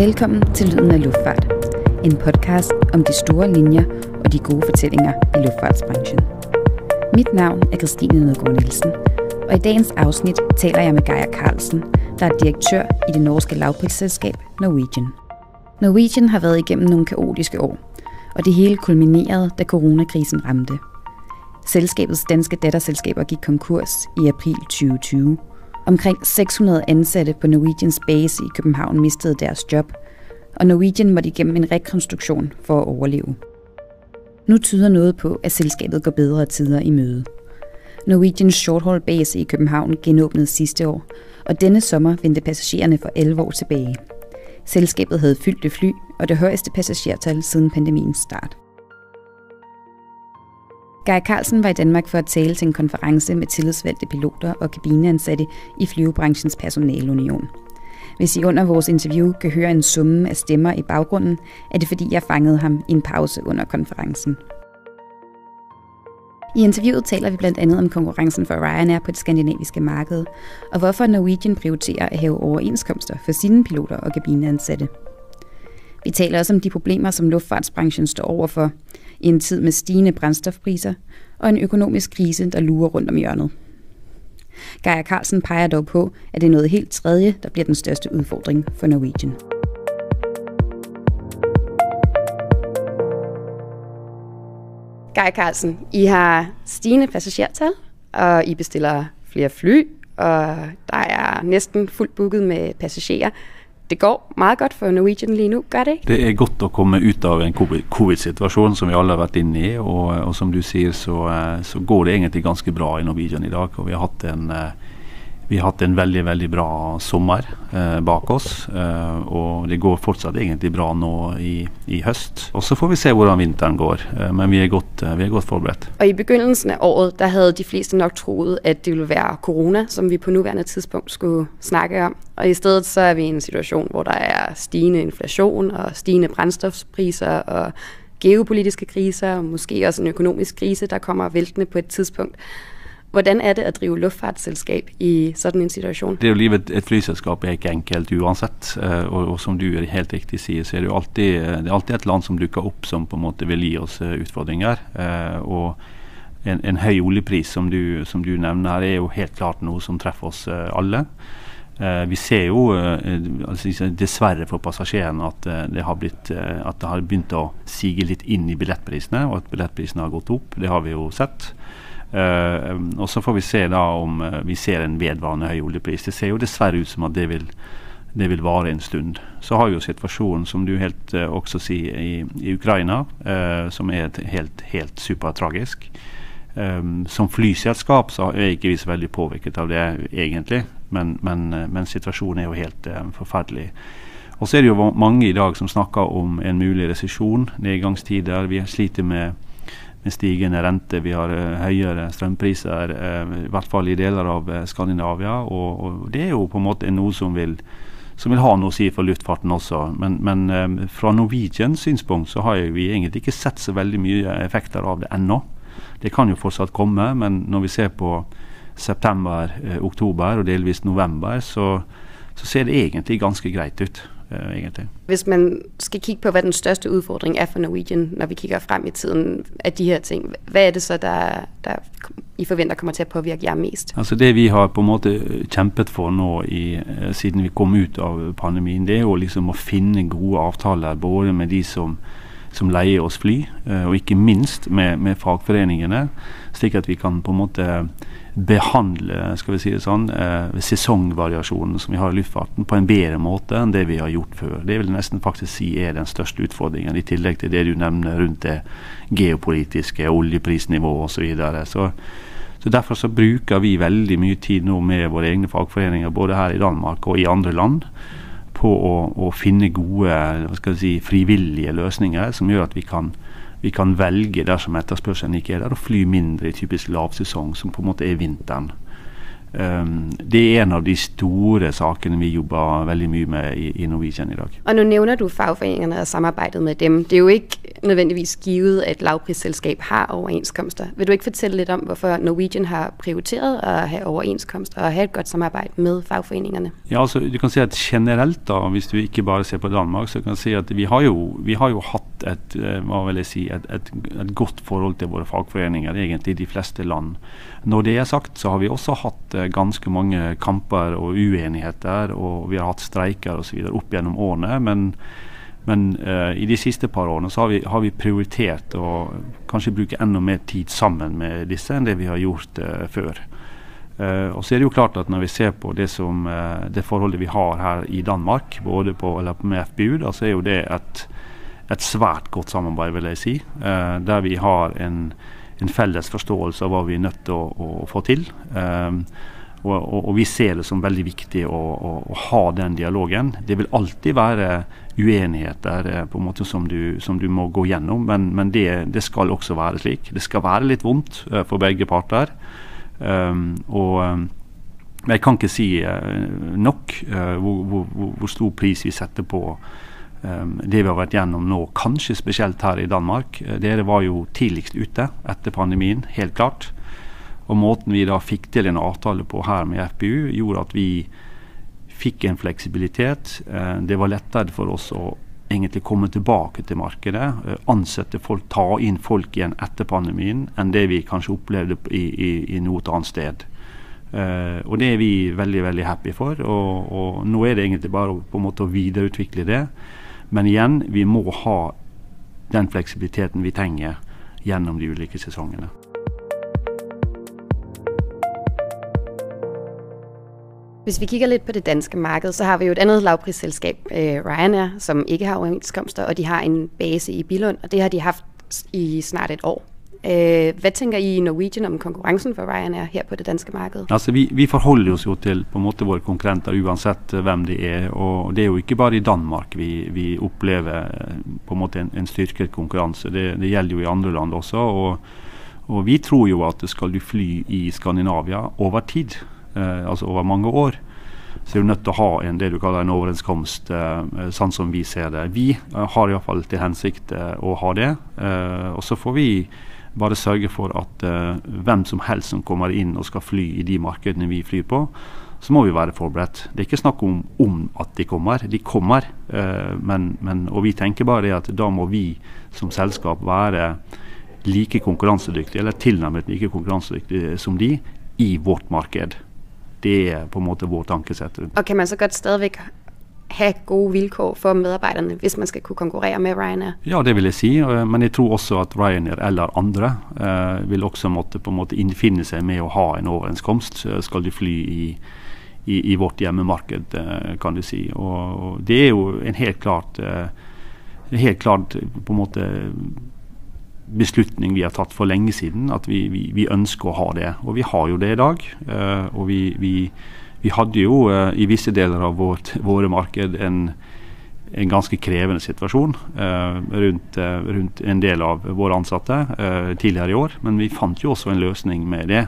Velkommen til Lyden af Luftfart. En podcast om de store linjer og de gode fortællinger i luftfartsbranchen. Mit navn er Christine Nødgaard Nielsen, og i dagens afsnit taler jeg med Geir Carlsen, der er direktør i det norske lavprisselskab Norwegian. Norwegian har været igennem nogle kaotiske år, og det hele kulminerede, da coronakrisen ramte. Selskabets danske datterselskaber gik konkurs i april 2020. Omkring 600 ansatte på Norwegians base i København mistede deres job, og Norwegian måtte igennem en rekonstruktion for at overleve. Nu tyder noget på, at selskabet går bedre tider i møde. Norwegians short-haul base i København genåbnede sidste år, og denne sommer vendte passagererne for 11 år tilbage. Selskabet havde fyldte fly og det højeste passagertal siden pandemiens start. Guy Carlsen var i Danmark for at tale til en konference med tillidsvalgte piloter og kabineansatte i flyvebranchens personalunion. Hvis I under vores interview kan høre en summe af stemmer i baggrunden, er det fordi jeg fangede ham i en pause under konferencen. I interviewet taler vi blandt andet om konkurrencen for Ryanair på det skandinaviske marked, og hvorfor Norwegian prioriterer at have overenskomster for sine piloter og kabineansatte. Vi taler også om de problemer, som luftfartsbranchen står overfor i en tid med stigende brændstofpriser og en økonomisk krise, der lurer rundt om hjørnet. Geir Carlsen peger dog på, at det er noget helt tredje, der bliver den største udfordring for Norwegian. Geir Carlsen, I har stigende passagertal, og I bestiller flere fly, og der er næsten fuldt booket med passagerer. Det går meget godt for Norwegian lige nu, gør det ikke? Det er godt å komme ut av en covid-situasjon som vi alle har vært inne i. Og, og som du sier, så, så, går det egentlig ganske bra i Norwegian i dag. Og vi har hatt en vi har hatt en veldig veldig bra sommer eh, bak oss. Eh, og det går fortsatt egentlig bra nå i, i høst. Og så får vi se hvordan vinteren går. Eh, men vi er, godt, vi er godt forberedt. Og I begynnelsen av året der hadde de fleste nok troet at det ville være korona som vi på nåværende tidspunkt skulle snakke om. Og i stedet så er vi i en situasjon hvor der er stigende inflasjon og stigende brennstoffpriser. og geopolitiske kriser, og måske også en økonomisk krise, der kommer veltende på et tidspunkt. Hvordan er det å drive luftfartsselskap i sånn en situasjon? Det å drive et, et flyselskap er ikke enkelt uansett. Uh, og, og, som du helt riktig sier, så er det jo alltid, det er alltid et land som dukker opp som på en måte vil gi oss uh, utfordringer. Og en, en, høy oljepris som du, som du, nevner her, er jo helt klart noe som treffer oss alle. vi ser jo altså, dessverre for passasjerene at, det har blitt, at det har begynt å sige litt inn i billettprisene, og at billettprisene har gått opp. Det har vi jo sett. Uh, og Så får vi se da om uh, vi ser en vedvarende høy oljepris. Det ser jo dessverre ut som at det vil, det vil vare en stund. Så har jo situasjonen, som du helt uh, også sier, i, i Ukraina, som er helt, helt supertragisk. Um, som flyselskap så er ikke vi så veldig påvirket av det, egentlig. Men, men, men situasjonen er jo helt forferdelig. Og så er det jo mange i dag som snakker om en mulig resesjon, nedgangstider. Vi sliter med med stigende rente. Vi har uh, høyere strømpriser, uh, i hvert fall i deler av uh, Skandinavia. Og, og, det er jo på en måte noe som vil, som vil ha noe å si for luftfarten også. Men, men fra Norwegians synspunkt så har vi egentlig ikke sett så veldig mye effekter av det ennå. Det kan jo fortsatt komme, men når vi ser på september, oktober og delvis november, så, så ser det egentlig ganske greit ut øh, egentlig. Hvis man skal kigge på, hva den største utfordringen er for Norwegian, når vi kikker frem i tiden av de her ting, hva er det så, der, der I forventer kommer til å påvirke jer mest? Altså Det vi har på en måte kjempet for nå i, øh, siden vi kom ut av pandemien, det er jo liksom å finne gode avtaler både med de som som leier oss fly, øh, og ikke minst med, med fagforeningene, slik at vi kan på en måte behandle skal vi si det sånn, eh, sesongvariasjonen som vi har i luftfarten, på en bedre måte enn det vi har gjort før. Det vil jeg nesten faktisk si er den største utfordringen, i tillegg til det du nevner rundt det geopolitiske, oljeprisnivået osv. Så, videre. så så Derfor så bruker vi veldig mye tid nå med våre egne fagforeninger, både her i Danmark og i andre land, på å, å finne gode si, frivillige løsninger som gjør at vi kan vi kan velge dersom etterspørselen ikke er der, å fly mindre i typisk lavsesong, som på en måte er vinteren. Um, det er en av de store sakene vi jobber veldig mye med i, i Norwegian i dag. Og Nå nevner du fagforeningene og samarbeidet med dem. Det er jo ikke nødvendigvis givet at lavprisselskap har overenskomster. Vil du ikke fortelle litt om hvorfor Norwegian har prioritert å ha overenskomster og ha et godt samarbeid med fagforeningene? Ja, altså du kan si at Generelt, da, hvis du ikke bare ser på Danmark, så kan du si at vi har jo, vi har jo hatt et, eh, vil jeg si, et, et, et godt forhold til våre fagforeninger, egentlig de fleste land. Når det er sagt, så har vi også hatt eh, ganske mange kamper og uenigheter, og vi har hatt streiker osv. opp gjennom årene. Men, men uh, i de siste par årene så har vi, har vi, prioritert å kanskje bruke enda mer tid sammen med disse enn det vi har gjort uh, før. Uh, og så er det jo klart at Når vi ser på det, som, det forholdet vi har her i Danmark, både på, med FBU, da, så er jo det et, et svært godt samarbeid, vil jeg si. der vi har en en felles forståelse av hva vi er nødt til å, å få til. Um, og, og, og, vi ser det som veldig viktig å, å, å, ha den dialogen. Det vil alltid være uenigheter eh, på en måte som du, som du må gå gjennom, men, men det, det, skal også være slik. Det skal være litt vondt for begge parter. Um, og jeg kan ikke si nok uh, hvor, hvor, hvor, stor pris vi setter på det vi har vært gjennom nå, kanskje spesielt her i Danmark. Eh, dere var jo tidligst ute etter pandemien, helt klart. Og måten vi da fikk til en avtale på her med FPU, gjorde at vi fikk en fleksibilitet. Eh, det var lettere for oss å egentlig komme tilbake til markedet. Eh, ansette folk, ta inn folk igjen etter pandemien, enn det vi kanskje opplevde i, i, i noe annet sted. Uh, og det er vi veldig veldig happy for. Og, og, nå er det egentlig bare å, på en måte å videreutvikle det. Men igjen, vi må ha den fleksibiliteten vi trenger gjennom de ulike sesongene. Hvis vi kigger litt på det danske markedet, så har vi jo et annet lavprisselskab, eh, Ryanair, som ikke har overenskomster, og de har en base i Billund, og det har de hatt i snart et år. Øh, hva tenker I i Norwegian om konkurrencen for Ryanair her på det danske markedet? Altså, vi, vi, forholder oss jo til på en måte våre konkurrenter uansett eh, hvem de er. og Det er jo ikke bare i Danmark vi, vi opplever eh, på en måte en, en styrket konkurranse. Det, det, gjelder jo i andre land også. Og, og, vi tror jo at skal du fly i Skandinavia over tid, eh, altså over mange år, så er du nødt til å ha en, det du kaller en overenskomst, eh, sånn som vi ser det. Vi eh, har iallfall til hensikt eh, å ha det. Eh, og så får vi bare sørge for at uh, hvem som helst som kommer inn og skal fly i de markedene vi flyr på, så må vi være forberedt. Det er ikke snakk om, om at de kommer. De kommer. Uh, men, men, og vi tenker bare at da må vi som selskap være like konkurransedyktige, eller tilnærmet like konkurransedyktige som de, i vårt marked. Det er på en måte vår tankesett. Og Men så godt stadigvæk ha gode vilkår for medarbeiderne hvis man skal kunne konkurrere med Ryanair? Ja, det vil jeg si. Eh, men jeg tror også at Ryanair eller andre eh, vil også måtte på en måte innfinne seg med å ha en overenskomst. Eh, skal de fly i, i, i vårt hjemmemarked, eh, kan du si. Og, og, det er jo en helt klart, eh, helt klart på en måte beslutning vi har tatt for lenge siden. At vi, vi, vi ønsker å ha det. Og vi har jo det i dag. Og vi, vi vi hadde jo uh, i visse deler av vårt, våre marked en, en ganske krevende situasjon uh, rundt, uh, rundt, en del av våre ansatte tidligere i år. Men vi fant jo også en løsning med det,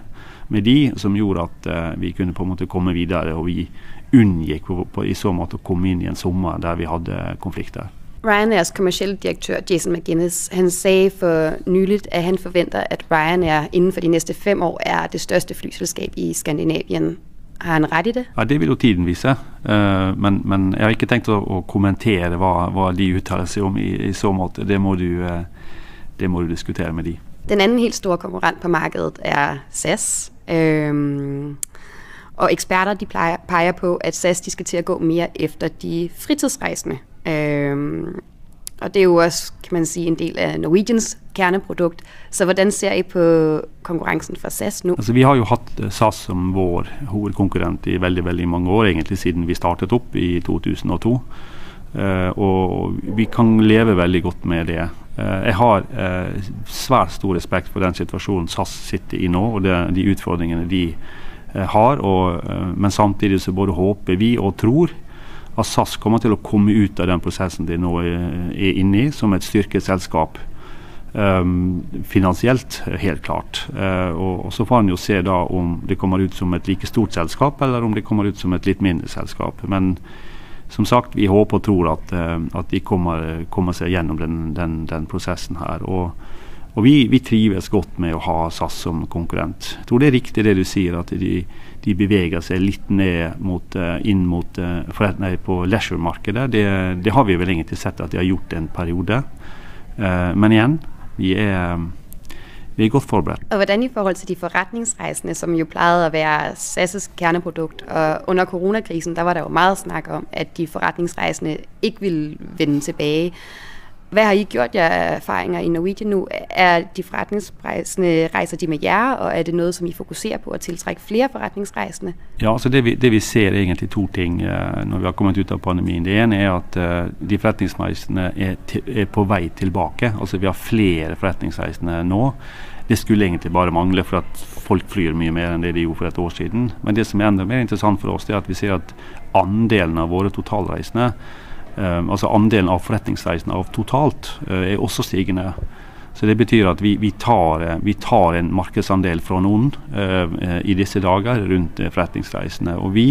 med de som gjorde at vi kunne på en måte komme videre. Og vi unngikk på, på, i så måte å komme inn i en sommer der vi hadde konflikter. Ryanairs kommersielle direktør Jason McGinnis han sagde for nylig at han forventer at Ryanair innenfor de neste fem år er det største flyselskap i Skandinavien. Har han rett i det? Ja, Det vil jo tiden vise. Uh, men, men, jeg har ikke tenkt å, å kommentere hva, hva, de uttaler seg om i, i så måte. Det må, du, uh, det må, du, diskutere med de. Den anden helt store konkurrent på markedet er SAS. Um, og eksperter de peger på at SAS de skal til å gå mer efter de fritidsreisende. Um, og det er jo også kan man sige, en del av Norwegians kerneprodukt. Så hvordan ser I på konkurransen fra SAS nå? Altså, vi har jo hatt eh, SAS som vår hovedkonkurrent i veldig veldig mange år, egentlig siden vi startet opp i 2002. Uh, eh, og vi kan leve veldig godt med det. Uh, jeg har uh, svært stor respekt for den situasjonen SAS sitter i nå, og det, de utfordringene de har. Og, men samtidig så både håper vi og tror at SAS kommer til å komme ut av den prosessen de nå er inne i, som et styrket selskap. Um, finansielt, helt klart. Uh, og, og, Så får en jo se da om det kommer ut som et like stort selskap, eller om det kommer ut som et litt mindre selskap. Men som sagt, vi håper og tror at, uh, at de kommer, kommer, seg gjennom den, den, den prosessen her. Og, og vi, vi, trives godt med å ha SAS som konkurrent. Jeg tror det er riktig det du sier, at de, de beveger seg litt ned mot, uh, inn mot nei, på leisure-markedet. Det, det, har vi vel egentlig sett at de har gjort en periode. men igjen, vi er, vi er godt forberedt. Og Hvordan i forhold til de forretningsreisende, som jo pleide å være SAS' kjerneprodukt. og Under koronakrisen der var det jo mye snakk om at de forretningsreisende ikke ville vende tilbake. Hvad har I gjort jer erfaringer i Norwegian nu? Er de forretningsreisende, reiser de med jer, og er det noe som I fokuserer på å tiltrekke flere forretningsreisende? Ja, altså det vi, det vi ser er egentlig to ting uh, når vi har kommet ut av pandemien. Det ene er at uh, de forretningsreisende er, er, på vei tilbake. Altså Vi har flere forretningsreisende nå. Det skulle egentlig bare mangle, for at folk flyr mye mer enn det de gjorde for et år siden. Men det som er enda mer interessant for oss, det er at vi ser at andelen av våre totalreisende altså Andelen av forretningsreisende av totalt uh, er også stigende. Så Det betyr at vi, vi, tar, uh, vi tar, en markedsandel fra noen uh, i disse dager rundt forretningsreisende. Og vi,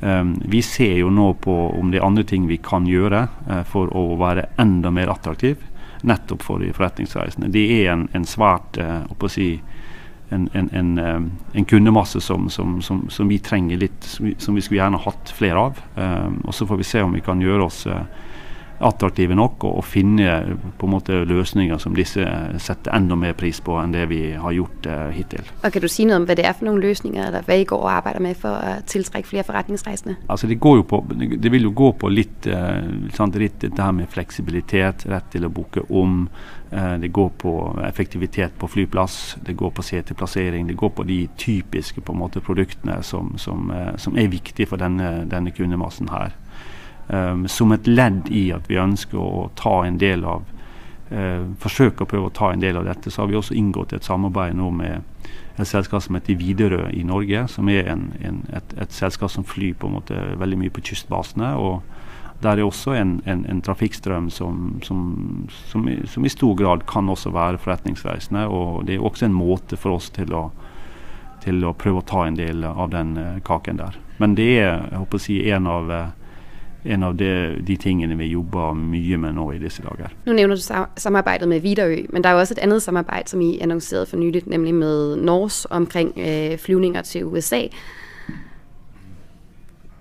um, vi, ser jo nå på om det er andre ting vi kan gjøre for å være enda mer attraktiv nettopp for de forretningsreisende. Det er en, en svært å si, en, en, eh, en kundemasse som, som, som, som, vi trenger litt, som vi skulle gjerne hatt flere av. Um, og Så får vi se om vi kan gjøre oss uh, attraktive nok og, og, finne på en måte løsninger som disse setter enda mer pris på enn det vi har gjort uh, hittil. Og Kan du si noe om hva det er for noen løsninger, eller hva I går og arbeider med for å tiltrekke flere forretningsreisende? Altså Det, går jo på, det vil jo gå på litt, uh, sant, litt det her med fleksibilitet, rett til å booke om. Uh, det går på effektivitet på flyplass, det går på seteplassering, det går på de typiske på en måte, produktene som, som, som er viktige for denne, denne kundemassen her. Um, som et ledd i at vi ønsker å ta en del av uh, forsøke å prøve å ta en del av dette, så har vi også inngått et samarbeid nå med et selskap som heter Widerøe i Norge. Som er en, en, et, et, selskap som flyr på en måte veldig mye på kystbasene. og Der er også en, en trafikkstrøm som, som, som, i, som, i, stor grad kan også være forretningsreisende. og Det er også en måte for oss til å, til å prøve å ta en del av den uh, kaken der. Men det er jeg håper å si, en av uh, en av de, de, tingene vi jobber mye med nå i disse dager. Nå nevner du samarbeidet med Widerøe, men det er jo også et annet samarbeid som I annonserte for nylig, nemlig med Norse omkring øh, flyvninger til USA.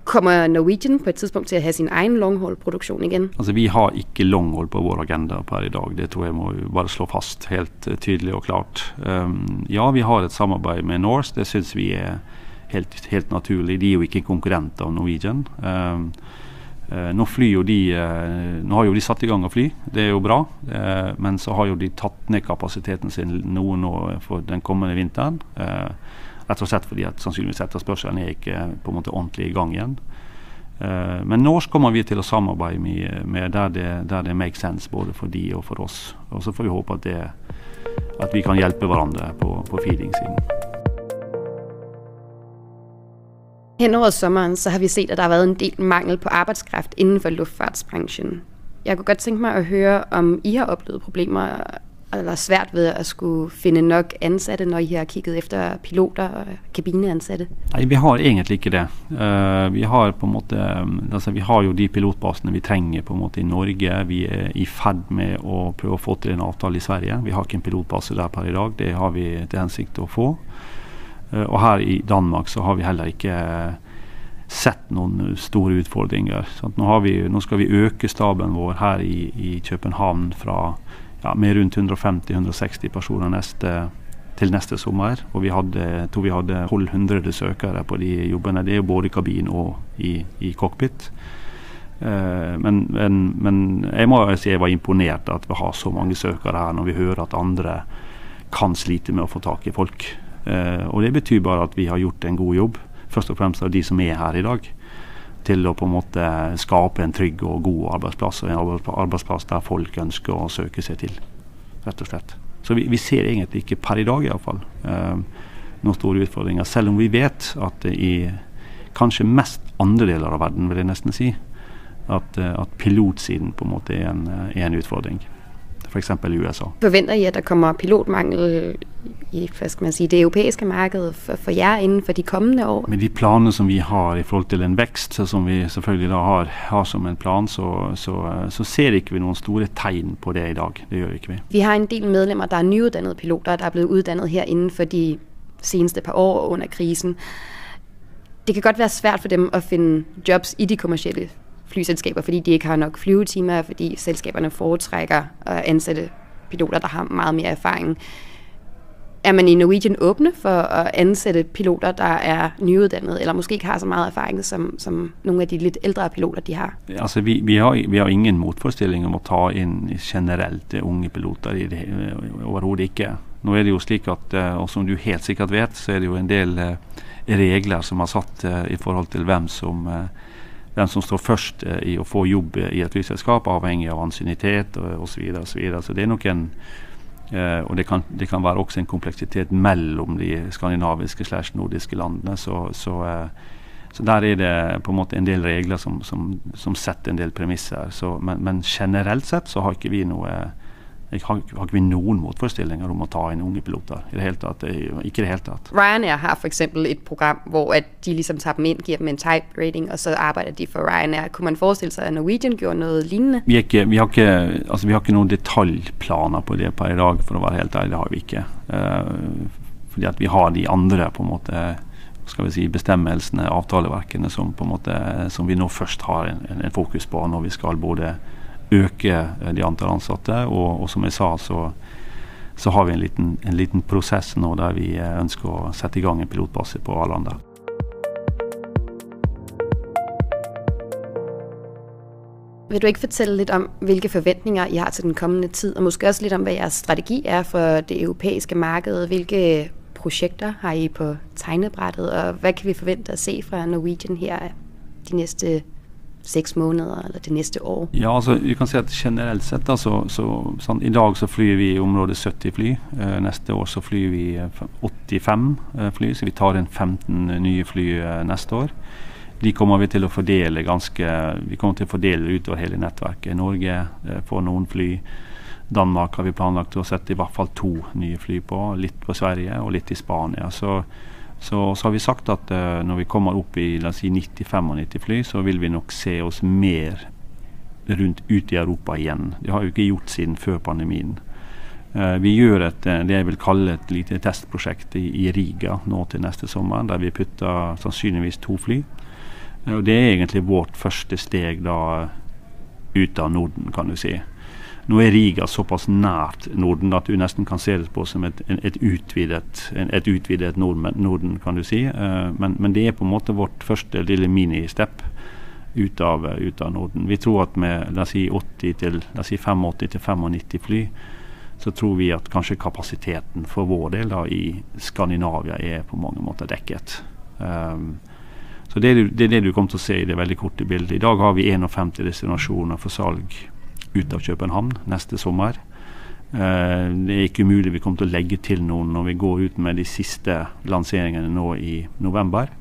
Kommer Norwegian på et tidspunkt til å ha sin egen longhold-produksjon igjen? Altså Vi har ikke longhold på vår agenda per i dag. Det tror jeg må bare slå fast helt uh, tydelig og klart. Um, ja, vi har et samarbeid med Norse. Det syns vi er helt, helt, naturlig. De er jo ikke konkurrenter av Norwegian. Um, nå flyr jo de eh, Nå har jo de satt i gang å fly, det er jo bra. Eh, men så har jo de tatt ned kapasiteten sin noe nå for den kommende vinteren. Rett og slett fordi at sannsynligvis etterspørselen er ikke på en måte ordentlig i gang igjen. Men nå kommer vi til å samarbeide med, med der, det, der, det, makes sense både for de og for oss. Og så får vi håpe at, det, at vi kan hjelpe hverandre på, på feeding-siden. Henover sommeren så har vi sett at det har vært en del mangel på arbeidskraft innenfor luftfartsbransjen. Jeg kunne godt tenke meg å høre om I har opplevd problemer eller svært ved å skulle finne nok ansatte når I har kikket etter piloter og kabineansatte? Nei, vi har egentlig ikke det. Uh, vi, har på en måte, altså, vi har jo de pilotbasene vi trenger på en måte i Norge. Vi er i ferd med å prøve å få til en avtale i Sverige. Vi har ikke en pilotbase der per i dag. Det har vi til hensikt å få. Eh, og her i Danmark så har vi heller ikke eh, sett noen store utfordringer. Nå, vi, nå, skal vi øke staben vår her i, i København fra ja, med rundt 150-160 personer neste, til neste sommer. Og vi hadde, tror vi hadde 1200 søkere på de jobbene. Det er jo både i kabin og i, i cockpit. Uh, men, men, men, jeg må si jeg var imponert at vi har så mange søkere her, når vi hører at andre kan slite med å få tak i folk. Eh, og det betyr bare at vi har gjort en god jobb, først og fremst av de som er her i dag. Til å på en måte skape en trygg og god arbeidsplass, og en arbeidsplass der folk ønsker å søke seg til. rett og slett. Så vi, vi ser egentlig ikke per i dag iallfall eh, noen store utfordringer. Selv om vi vet at i kanskje mest andre deler av verden, vil jeg nesten si, at, eh, at pilotsiden på en måte er en, er en utfordring. f.eks. i USA. Forventer I, at der kommer pilotmangel i hvad skal man sige, det europæiske marked for, for jer inden for de kommende år? Med de planer som vi har i forhold til en vekst, som vi selvfølgelig da har, har som en plan, så, så, så ser ikke vi noen store tegn på det i dag. Det gjør ikke vi. Vi har en del medlemmer, der er nyuddannede piloter, der er blevet uddannet her inden for de seneste par år under krisen. Det kan godt være svært for dem at finne jobs i de kommercielle flyselskaber, fordi de ikke har nok flyvetimer, fordi selskaberne foretrækker at ansætte piloter, der har meget mere erfaring. Er man i Norwegian åbne for at ansætte piloter, der er nyuddannede, eller måske ikke har så meget erfaring, som, som nogle af de lidt ældre piloter, de har? Altså, vi, vi, har, vi har ingen motforestilling om å ta inn generelt unge piloter. i det Overhodet ikke. Nå er det jo slik at, eh, og som du helt sikkert vet, så er det jo en del eh, regler som er satt eh, i forhold til hvem som hvem som står først i å få jobb i et flyselskap, avhengig av ansiennitet osv. Så, så, videre. så det er nok en Uh, og det kan, det kan, være også en kompleksitet mellom de skandinaviske slash nordiske landene. Så, så, uh, så, der er det på en måte en del regler som, som, som setter en del premisser. Så, men, men, generelt sett så har ikke vi noe jeg har, har, ikke noen motforestillinger om å ta inn unge piloter. i det hele tatt. Ikke det hele tatt. Ryanair har f.eks. et program hvor at de liksom tar dem inn, gir dem en type rating, og så arbeider de for Ryanair. Kunne man forestille seg at Norwegian gjorde noe lignende? Vi, ikke, vi, har ikke, altså, vi, har ikke, noen detaljplaner på det per i dag, for å være helt ærlig. Det har vi ikke. Uh, fordi at vi har de andre på en måte skal vi si, bestemmelsene, avtaleverkene, som, på en måte, som vi nå først har en, en fokus på når vi skal både øke eh, de antall ansatte. Og, og, som jeg sa, så, så har vi en liten, en liten, prosess nå der vi eh, ønsker å sette i gang en pilotbase på Arlanda. Vil du ikke fortelle litt om hvilke forventninger I har til den kommende tid, og måske også litt om hva deres strategi er for det europæiske markedet? Hvilke prosjekter har I på tegnebrettet, og hva kan vi forvente å se fra Norwegian her de neste seks måneder eller til neste år? Ja, altså vi kan si at generelt sett da, så, så sånn, I dag så flyr vi i området 70 fly. Eh, neste år så flyr vi 85 eh, fly, så vi tar inn 15 nye fly eh, neste år. De kommer vi til å fordele ganske Vi kommer til å fordele utover hele nettverket. Norge eh, får noen fly. Danmark har vi planlagt å sette i hvert fall to nye fly på. Litt på Sverige og litt i Spania. Så så, så, har vi sagt at uh, når vi kommer opp i la oss si 90-95 fly, så vil vi nok se oss mer rundt ut i Europa igjen. Det har vi ikke gjort siden før pandemien. Uh, vi gjør et, eh, det jeg vil kalle et lite testprosjekt i, i, Riga nå til neste sommer, der vi putter sannsynligvis to fly. Uh, og Det er egentlig vårt første steg da ut av Norden, kan du si. Nå er Riga såpass nært Norden at du nesten kan se det på som et, et utvidet, et utvidet Norden, kan du si. Eh, men, men, det er på en måte vårt første lille ministep ut ut av Norden. Vi tror at med la oss si 80 til, la oss si 85-95 fly, så tror vi at kanskje kapasiteten for vår del da, i Skandinavia er på mange måter dekket. Um, så det er, det det du kommer til å se i det veldig korte bildet. I dag har vi 51 destinasjoner for salg ut av København neste sommer. Eh, det er ikke umulig vi kommer til å legge til noen når vi går ut med de siste lanseringene nå i november.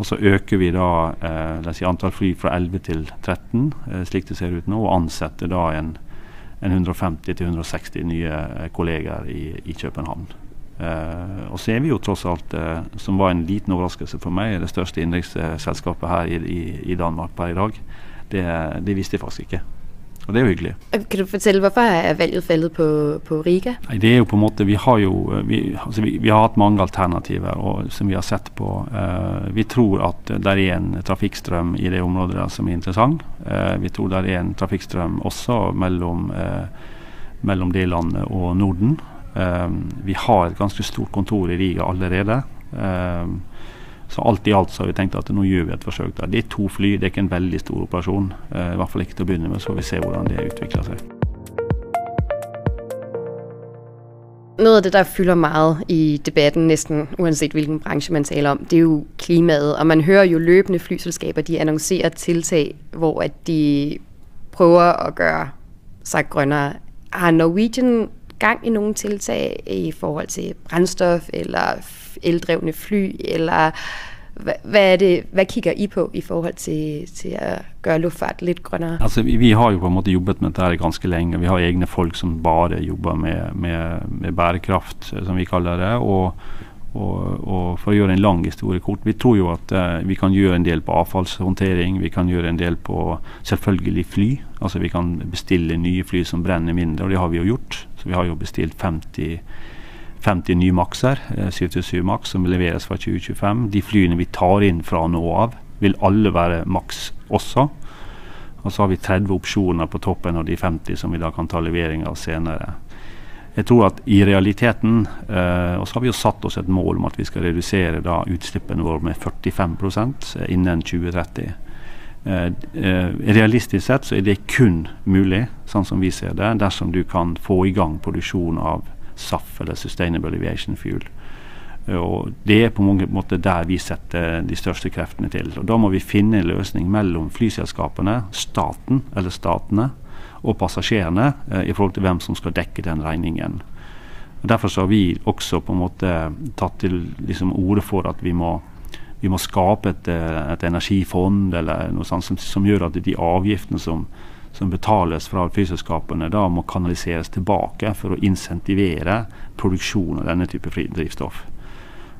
Og så øker vi da eh, si antall fly fra 11 til 13, eh, slik det ser ut nå, og ansetter da en, en 150-160 nye eh, kolleger i, i København. Eh, og så er vi jo tross alt, eh, som var en liten overraskelse for meg, det største innenriksselskapet her i, i, i, Danmark per i dag. Det, det visste jeg faktisk ikke. Og det er jo hyggelig. Kan du fortelle hvorfor er valget fallet på, på Riga? Nei, det er jo på en måte Vi har jo vi, altså vi, vi har hatt mange alternativer og, som vi har sett på. Uh, vi tror at det er en trafikkstrøm i det området der som er interessant. Uh, vi tror det er en trafikkstrøm også mellom, uh, mellom det landet og Norden. vi har et ganske stort kontor i Riga allerede. Uh, så alt i alt så har vi tenkt at nå gjør vi et forsøk. Da. Det er to fly, det er ikke en veldig stor operasjon. Eh, I hvert fall ikke til å begynne med, så vi se hvordan det utvikler seg. Noget af det, der fylder meget i debatten, næsten uanset hvilken branche man taler om, det er jo klimaet. Og man hører jo løbende flyselskaber, de annoncerer tiltag, hvor at de prøver at gøre sig grønnere. Har Norwegian gang i nogle tiltag i forhold til brændstof eller eldrevne fly, eller Hva, hvad, er det, hvad kigger I på i forhold til, til å gøre luftfart litt grønnere? Altså, vi, vi, har jo på en måte jobbet med dette ganske lenge. Vi har egne folk som bare jobber med, med, med bærekraft, som vi kaller det. og og, og, For å gjøre en lang historie kort, vi tror jo at uh, vi kan gjøre en del på avfallshåndtering. Vi kan gjøre en del på selvfølgelig fly. Altså Vi kan bestille nye fly som brenner mindre, og det har vi jo gjort. Så Vi har jo bestilt 50, 50 nye Maxer, uh, 727 Max, som leveres fra 2025. De flyene vi tar inn fra nå av, vil alle være Max også. Og så har vi 30 opsjoner på toppen av de 50 som vi da kan ta levering av senere. Jeg tror at i realiteten eh, Og så har vi jo satt oss et mål om at vi skal redusere da utslippene våre med 45% innen 2030. Eh, eh, realistisk sett så er det kun mulig, sånn som vi ser det, dersom du kan få i gang produksjon av SAF, eller Sustainable Aviation Fuel. Og Det er på mange måter der vi setter de største kreftene til. Og Da må vi finne en løsning mellom flyselskapene, staten eller statene og passasjerene eh, i forhold til hvem som skal dekke den regningen. Og Derfor så har vi også på en måte tatt til liksom, orde for at vi må, vi må skape et, eh, et, energifond eller noe sånt som, som gjør at de avgiftene som, som betales fra flyselskapene, da må kanaliseres tilbake for å insentivere produksjon av denne type drivstoff.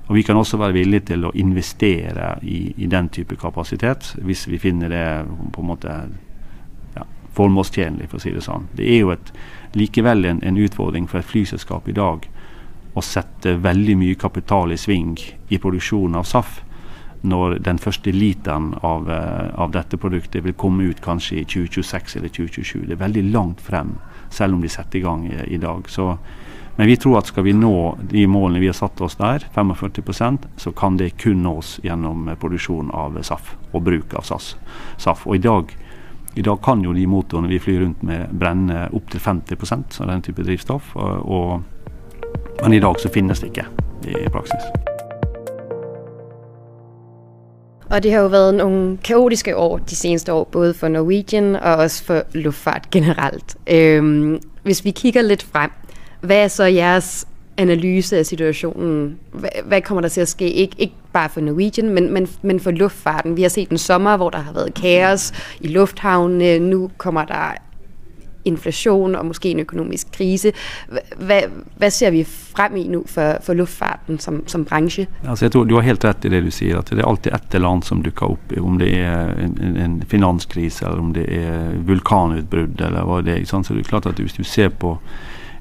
Og Vi kan også være villige til å investere i, i den type kapasitet, hvis vi finner det på en måte formålstjenlig, for å si det sånn. Det er jo et, likevel en, en, utfordring for et flyselskap i dag å sette veldig mye kapital i sving i produksjonen av SAF når den første literen av, uh, av, dette produktet vil komme ut kanskje i 2026 eller 2027. Det er veldig langt frem, selv om de setter i gang i, i dag. Så, men vi tror at skal vi nå de målene vi har satt oss der, 45% så kan det kun nås gjennom produksjon av SAF og bruk av SAS. SAF. Og i dag i dag kan jo de motorene vi flyr rundt med brenne opptil 50% av den type drivstoff. Og, og, men i dag så finnes det ikke i praksis. Og det har jo vært noen kaotiske år de seneste år, både for Norwegian og også for luftfart generelt. Øhm, hvis vi kikker litt frem, hva er så deres analyse av situasjonen? Hvad kommer der til å ske? Ikke, ikke bare for Norwegian, men, men, men for luftfarten. Vi har sett en sommer, hvor der har vært kaos i lufthavnene. Nu kommer der inflation og måske en økonomisk krise. Hvad, hvad ser vi frem i nu for, for luftfarten som, som bransje? Altså jeg tror Du har helt rett i det du sier, at det er alltid eller annet som dukker opp. Om det er en, en finanskrise, eller om det er vulkanutbrudd, eller hva det er. Så det er klart at Hvis du ser på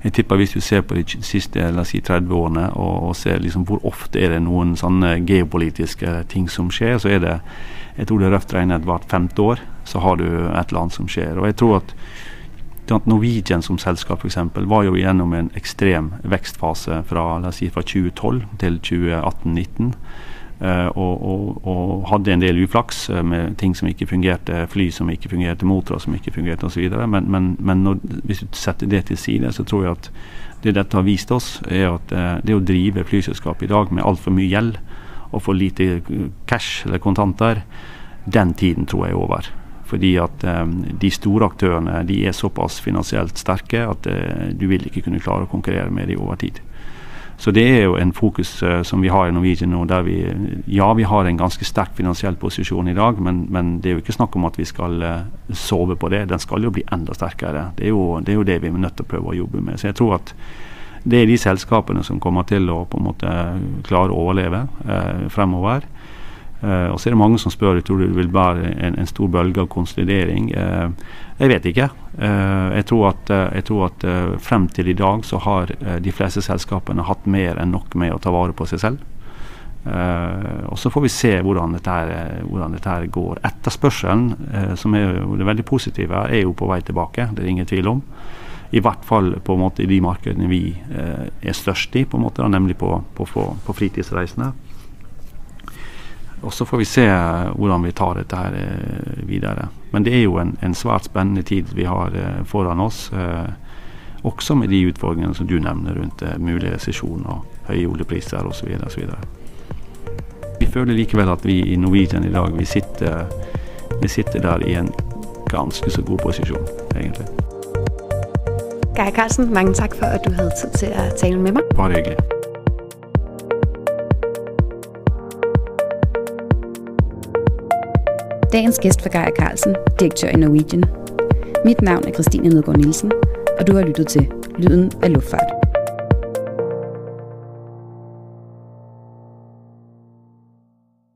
jeg tipper Hvis du ser på de siste si 30 årene og, og ser liksom hvor ofte er det noen sånne geopolitiske ting som skjer, så er det jeg tror det er røft regnet hvert femte år så har du et eller annet som skjer. Og jeg tror at Norwegian som selskap f.eks. var jo gjennom en ekstrem vekstfase fra, si, fra 2012 til 2018-2019. Uh, og, og, og, hadde en del uflaks uh, med ting som ikke fungerte, fly som ikke fungerte, motorer som ikke fungerte osv. Men, men, men når, hvis du setter det til side, så tror jeg at det dette har vist oss, er at uh, det å drive flyselskap i dag med altfor mye gjeld og for lite cash eller kontanter, den tiden tror jeg er over. Fordi at de store aktørene de er såpass finansielt sterke at du vil ikke kunne klare å konkurrere med dem over tid. Så det er jo en fokus uh, som vi har i Norwegian nå. der vi, Ja, vi har en ganske sterk finansiell posisjon i dag, men, men det er jo ikke snakk om at vi skal sove på det. Den skal jo bli enda sterkere. Det er, jo, det er jo det vi er nødt til å prøve å jobbe med. Så jeg tror at det er de selskapene som kommer til å på en måte klare å overleve uh, fremover. Uh, og så er det mange som spør tror det vil være en, en stor bølge av konsolidering. Uh, jeg vet ikke. Uh, jeg tror at, jeg tror at frem til i dag så har de fleste selskapene hatt mer enn nok med å ta vare på seg selv. og Så får vi se hvordan dette, her, hvordan dette her går. Etterspørselen, som er jo det veldig positive, er jo på vei tilbake. Det er ingen tvil om. I hvert fall på en måte i de markedene vi er størst i, på en måte, nemlig på, på, på, på fritidsreisende. Og så får vi se hvordan vi tar dette her eh, videre. Men det er jo en, en svært spennende tid vi har eh, foran oss. Eh, også med de utfordringene som du nevner rundt mulig resesjon og høye oljepriser osv. Vi føler likevel at vi i Norwegian i dag vi sitter, vi sitter der i en ganske så god posisjon, egentlig. Geir Karlsen, mange takk for at du hadde tid til å tale med meg. Bare hyggelig. Dagens gæst var Geir Carlsen, direktør i Norwegian. Mit navn er Christine Nødgaard Nielsen, og du har lyttet til Lyden af Luftfart.